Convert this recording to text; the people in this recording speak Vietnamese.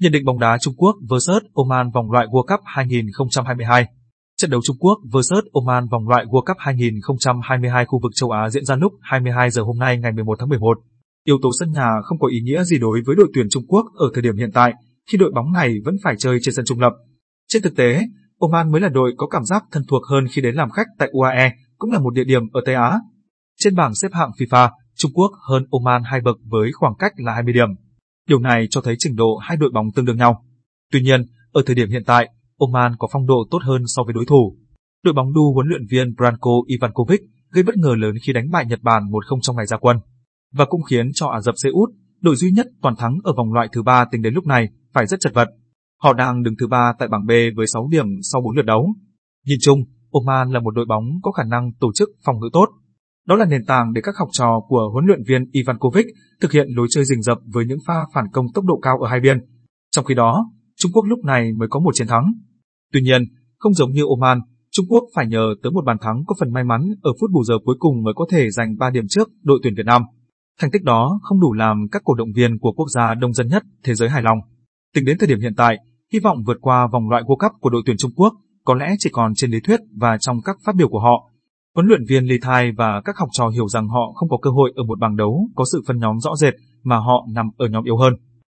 Nhận định bóng đá Trung Quốc vs Oman vòng loại World Cup 2022 Trận đấu Trung Quốc vs Oman vòng loại World Cup 2022 khu vực châu Á diễn ra lúc 22 giờ hôm nay ngày 11 tháng 11. Yếu tố sân nhà không có ý nghĩa gì đối với đội tuyển Trung Quốc ở thời điểm hiện tại, khi đội bóng này vẫn phải chơi trên sân trung lập. Trên thực tế, Oman mới là đội có cảm giác thân thuộc hơn khi đến làm khách tại UAE, cũng là một địa điểm ở Tây Á. Trên bảng xếp hạng FIFA, Trung Quốc hơn Oman hai bậc với khoảng cách là 20 điểm. Điều này cho thấy trình độ hai đội bóng tương đương nhau. Tuy nhiên, ở thời điểm hiện tại, Oman có phong độ tốt hơn so với đối thủ. Đội bóng đu huấn luyện viên Branko Ivankovic gây bất ngờ lớn khi đánh bại Nhật Bản 1-0 trong ngày ra quân, và cũng khiến cho Ả Rập Xê Út, đội duy nhất toàn thắng ở vòng loại thứ ba tính đến lúc này, phải rất chật vật. Họ đang đứng thứ ba tại bảng B với 6 điểm sau 4 lượt đấu. Nhìn chung, Oman là một đội bóng có khả năng tổ chức phòng ngự tốt. Đó là nền tảng để các học trò của huấn luyện viên Ivankovic thực hiện lối chơi rình rập với những pha phản công tốc độ cao ở hai biên. Trong khi đó, Trung Quốc lúc này mới có một chiến thắng. Tuy nhiên, không giống như Oman, Trung Quốc phải nhờ tới một bàn thắng có phần may mắn ở phút bù giờ cuối cùng mới có thể giành 3 điểm trước đội tuyển Việt Nam. Thành tích đó không đủ làm các cổ động viên của quốc gia đông dân nhất thế giới hài lòng. Tính đến thời điểm hiện tại, hy vọng vượt qua vòng loại World Cup của đội tuyển Trung Quốc có lẽ chỉ còn trên lý thuyết và trong các phát biểu của họ. Huấn luyện viên Lee Thai và các học trò hiểu rằng họ không có cơ hội ở một bảng đấu có sự phân nhóm rõ rệt mà họ nằm ở nhóm yếu hơn.